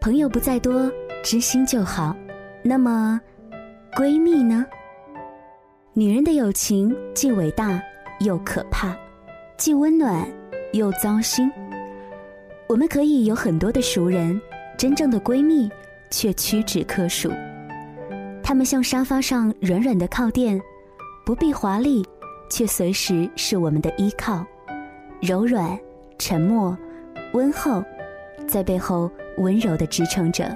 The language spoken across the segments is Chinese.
朋友不在多，知心就好。那么，闺蜜呢？女人的友情既伟大又可怕，既温暖又糟心。我们可以有很多的熟人，真正的闺蜜却屈指可数。她们像沙发上软软的靠垫，不必华丽，却随时是我们的依靠，柔软、沉默、温厚，在背后温柔的支撑着。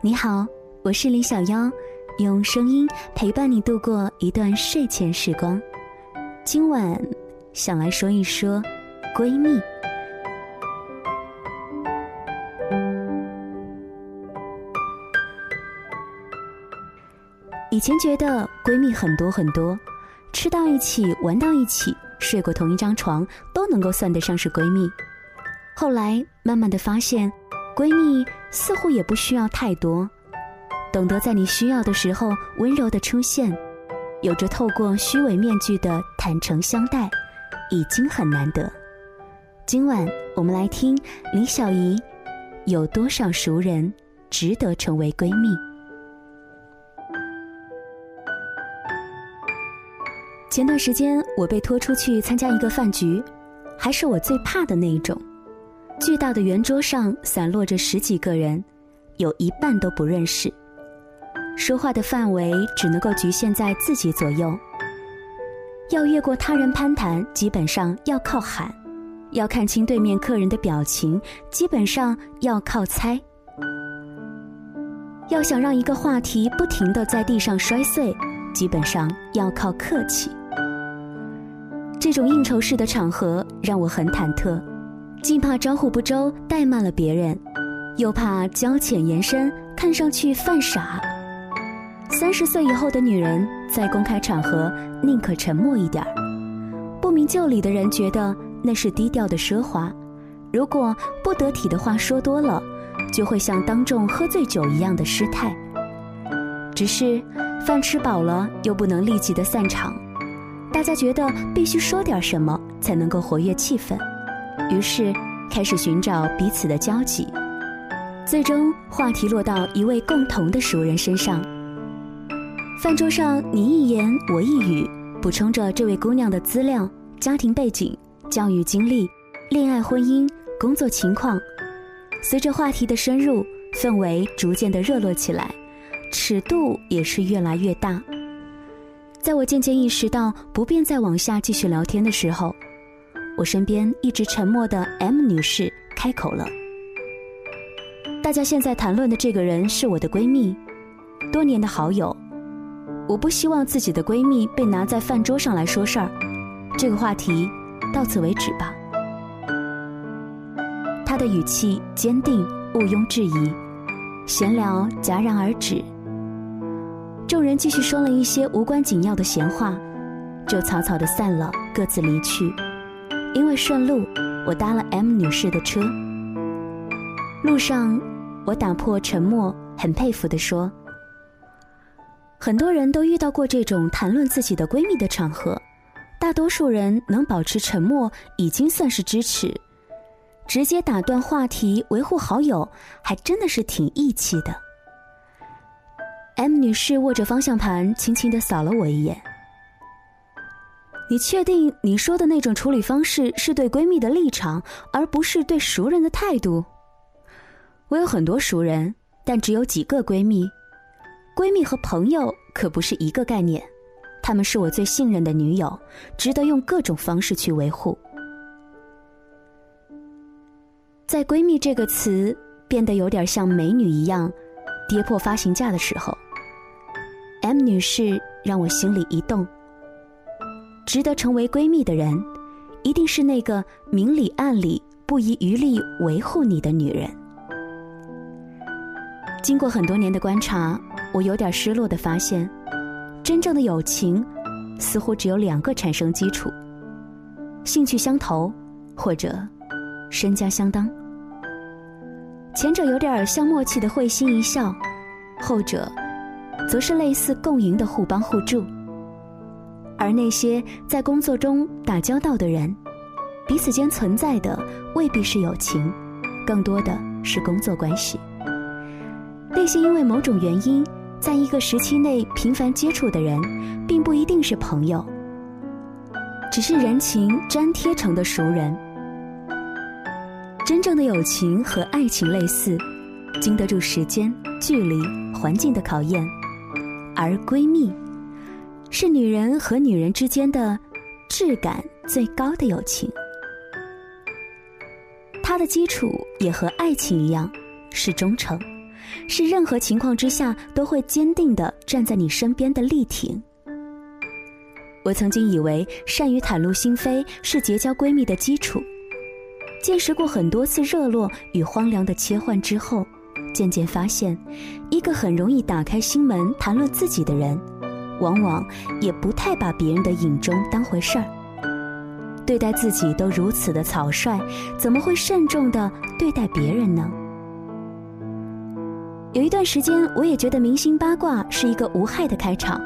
你好，我是李小妖。用声音陪伴你度过一段睡前时光。今晚想来说一说闺蜜。以前觉得闺蜜很多很多，吃到一起，玩到一起，睡过同一张床，都能够算得上是闺蜜。后来慢慢的发现，闺蜜似乎也不需要太多。懂得在你需要的时候温柔的出现，有着透过虚伪面具的坦诚相待，已经很难得。今晚我们来听李小怡，有多少熟人值得成为闺蜜？前段时间我被拖出去参加一个饭局，还是我最怕的那一种。巨大的圆桌上散落着十几个人，有一半都不认识。说话的范围只能够局限在自己左右，要越过他人攀谈，基本上要靠喊；要看清对面客人的表情，基本上要靠猜；要想让一个话题不停的在地上摔碎，基本上要靠客气。这种应酬式的场合让我很忐忑，既怕招呼不周怠慢了别人，又怕交浅言深看上去犯傻。三十岁以后的女人在公开场合宁可沉默一点儿，不明就里的人觉得那是低调的奢华。如果不得体的话说多了，就会像当众喝醉酒一样的失态。只是饭吃饱了又不能立即的散场，大家觉得必须说点什么才能够活跃气氛，于是开始寻找彼此的交集，最终话题落到一位共同的熟人身上。饭桌上，你一言我一语，补充着这位姑娘的资料、家庭背景、教育经历、恋爱婚姻、工作情况。随着话题的深入，氛围逐渐的热络起来，尺度也是越来越大。在我渐渐意识到不便再往下继续聊天的时候，我身边一直沉默的 M 女士开口了：“大家现在谈论的这个人是我的闺蜜，多年的好友。”我不希望自己的闺蜜被拿在饭桌上来说事儿，这个话题到此为止吧。她的语气坚定，毋庸置疑，闲聊戛然而止。众人继续说了一些无关紧要的闲话，就草草的散了，各自离去。因为顺路，我搭了 M 女士的车。路上，我打破沉默，很佩服的说。很多人都遇到过这种谈论自己的闺蜜的场合，大多数人能保持沉默已经算是支持，直接打断话题维护好友还真的是挺义气的。M 女士握着方向盘，轻轻的扫了我一眼。你确定你说的那种处理方式是对闺蜜的立场，而不是对熟人的态度？我有很多熟人，但只有几个闺蜜。闺蜜和朋友可不是一个概念，她们是我最信任的女友，值得用各种方式去维护。在“闺蜜”这个词变得有点像美女一样跌破发行价的时候，M 女士让我心里一动。值得成为闺蜜的人，一定是那个明里暗里不遗余力维护你的女人。经过很多年的观察。我有点失落的发现，真正的友情似乎只有两个产生基础：兴趣相投，或者身家相当。前者有点像默契的会心一笑，后者则是类似共赢的互帮互助。而那些在工作中打交道的人，彼此间存在的未必是友情，更多的是工作关系。那些因为某种原因，在一个时期内频繁接触的人，并不一定是朋友，只是人情粘贴成的熟人。真正的友情和爱情类似，经得住时间、距离、环境的考验，而闺蜜，是女人和女人之间的质感最高的友情。它的基础也和爱情一样，是忠诚。是任何情况之下都会坚定的站在你身边的力挺。我曾经以为善于袒露心扉是结交闺蜜的基础，见识过很多次热络与荒凉的切换之后，渐渐发现，一个很容易打开心门谈论自己的人，往往也不太把别人的影中当回事儿。对待自己都如此的草率，怎么会慎重的对待别人呢？有一段时间，我也觉得明星八卦是一个无害的开场，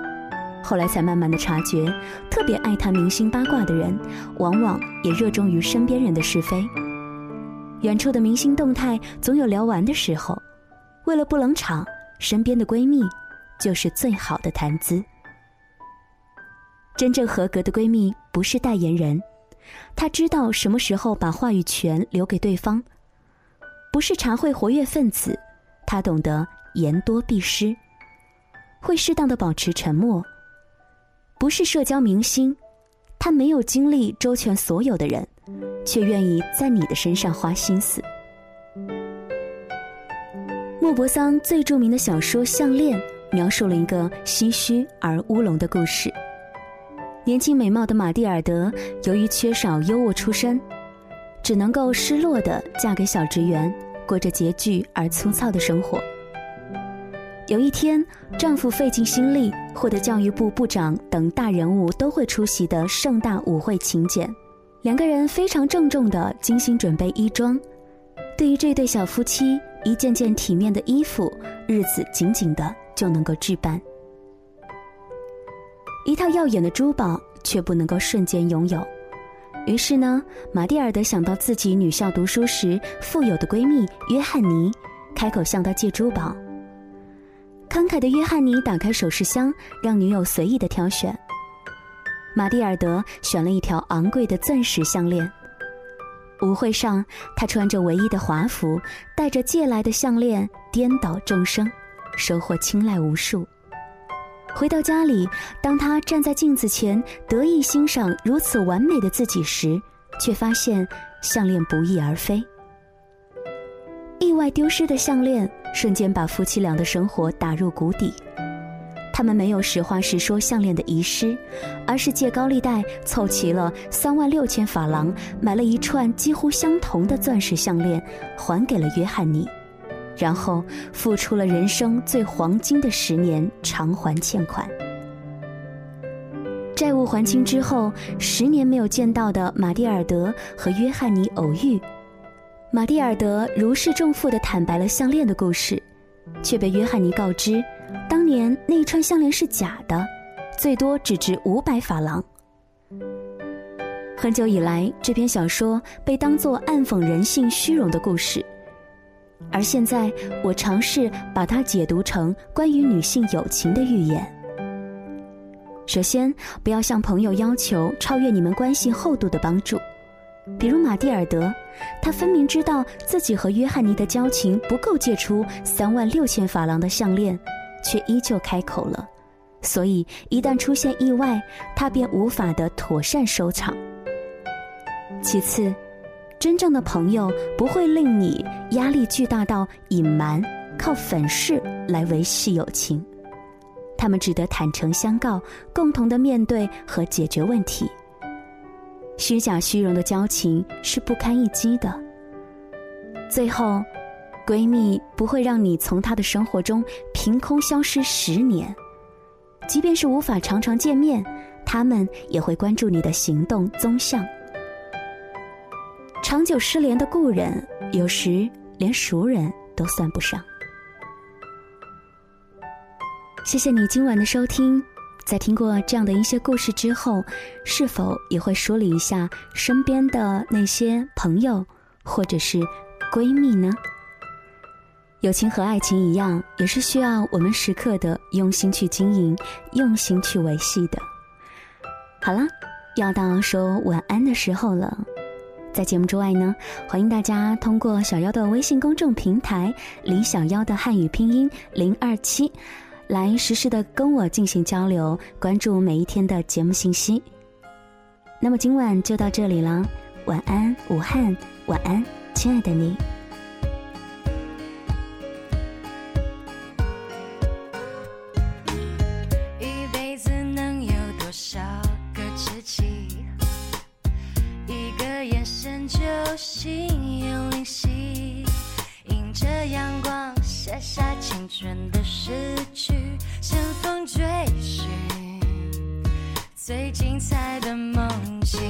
后来才慢慢的察觉，特别爱谈明星八卦的人，往往也热衷于身边人的是非。远处的明星动态总有聊完的时候，为了不冷场，身边的闺蜜就是最好的谈资。真正合格的闺蜜不是代言人，她知道什么时候把话语权留给对方，不是茶会活跃分子。他懂得言多必失，会适当的保持沉默。不是社交明星，他没有精力周全所有的人，却愿意在你的身上花心思。莫泊桑最著名的小说《项链》描述了一个唏嘘而乌龙的故事。年轻美貌的玛蒂尔德，由于缺少优渥出身，只能够失落的嫁给小职员。过着拮据而粗糙的生活。有一天，丈夫费尽心力获得教育部部长等大人物都会出席的盛大舞会请柬，两个人非常郑重的精心准备衣装。对于这对小夫妻，一件件体面的衣服，日子紧紧的就能够置办。一套耀眼的珠宝却不能够瞬间拥有。于是呢，玛蒂尔德想到自己女校读书时富有的闺蜜约翰尼，开口向她借珠宝。慷慨的约翰尼打开首饰箱，让女友随意的挑选。玛蒂尔德选了一条昂贵的钻石项链。舞会上，她穿着唯一的华服，带着借来的项链颠倒众生，收获青睐无数。回到家里，当他站在镜子前得意欣赏如此完美的自己时，却发现项链不翼而飞。意外丢失的项链瞬间把夫妻俩的生活打入谷底。他们没有实话实说项链的遗失，而是借高利贷凑齐了三万六千法郎，买了一串几乎相同的钻石项链，还给了约翰尼。然后付出了人生最黄金的十年偿还欠款，债务还清之后，十年没有见到的马蒂尔德和约翰尼偶遇，马蒂尔德如释重负的坦白了项链的故事，却被约翰尼告知，当年那一串项链是假的，最多只值五百法郎。很久以来，这篇小说被当作暗讽人性虚荣的故事。而现在，我尝试把它解读成关于女性友情的预言。首先，不要向朋友要求超越你们关系厚度的帮助，比如马蒂尔德，他分明知道自己和约翰尼的交情不够借出三万六千法郎的项链，却依旧开口了，所以一旦出现意外，他便无法的妥善收场。其次。真正的朋友不会令你压力巨大到隐瞒、靠粉饰来维系友情，他们值得坦诚相告，共同的面对和解决问题。虚假虚荣的交情是不堪一击的。最后，闺蜜不会让你从她的生活中凭空消失十年，即便是无法常常见面，她们也会关注你的行动踪向。长久失联的故人，有时连熟人都算不上。谢谢你今晚的收听，在听过这样的一些故事之后，是否也会梳理一下身边的那些朋友或者是闺蜜呢？友情和爱情一样，也是需要我们时刻的用心去经营、用心去维系的。好了，要到说晚安的时候了。在节目之外呢，欢迎大家通过小妖的微信公众平台“李小妖”的汉语拼音零二七，来实时的跟我进行交流，关注每一天的节目信息。那么今晚就到这里了，晚安，武汉，晚安，亲爱的你。最精彩的梦境，